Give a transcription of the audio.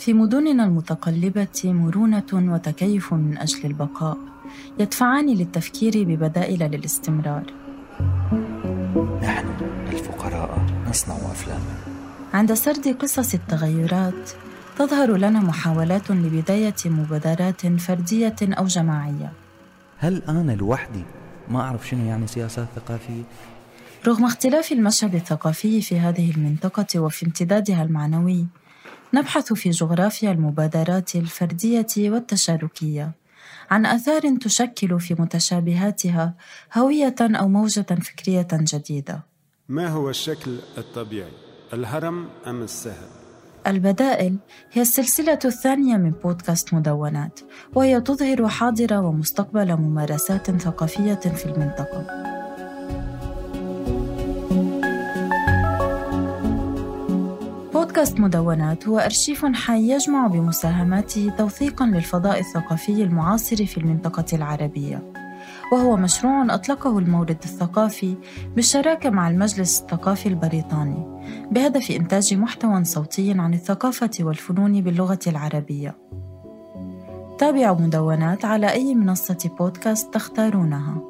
في مدننا المتقلبة مرونة وتكيف من أجل البقاء يدفعان للتفكير ببدائل للاستمرار. نحن الفقراء نصنع أفلاما عند سرد قصص التغيرات تظهر لنا محاولات لبداية مبادرات فردية أو جماعية. هل أنا لوحدي؟ ما أعرف شنو يعني سياسات ثقافية؟ رغم اختلاف المشهد الثقافي في هذه المنطقة وفي امتدادها المعنوي نبحث في جغرافيا المبادرات الفردية والتشاركية عن آثار تشكل في متشابهاتها هوية أو موجة فكرية جديدة ما هو الشكل الطبيعي؟ الهرم أم السهل؟ البدائل هي السلسلة الثانية من بودكاست مدونات وهي تظهر حاضر ومستقبل ممارسات ثقافية في المنطقة بودكاست مدونات هو أرشيف حي يجمع بمساهماته توثيقا للفضاء الثقافي المعاصر في المنطقة العربية. وهو مشروع أطلقه المورد الثقافي بالشراكة مع المجلس الثقافي البريطاني بهدف إنتاج محتوى صوتي عن الثقافة والفنون باللغة العربية. تابعوا مدونات على أي منصة بودكاست تختارونها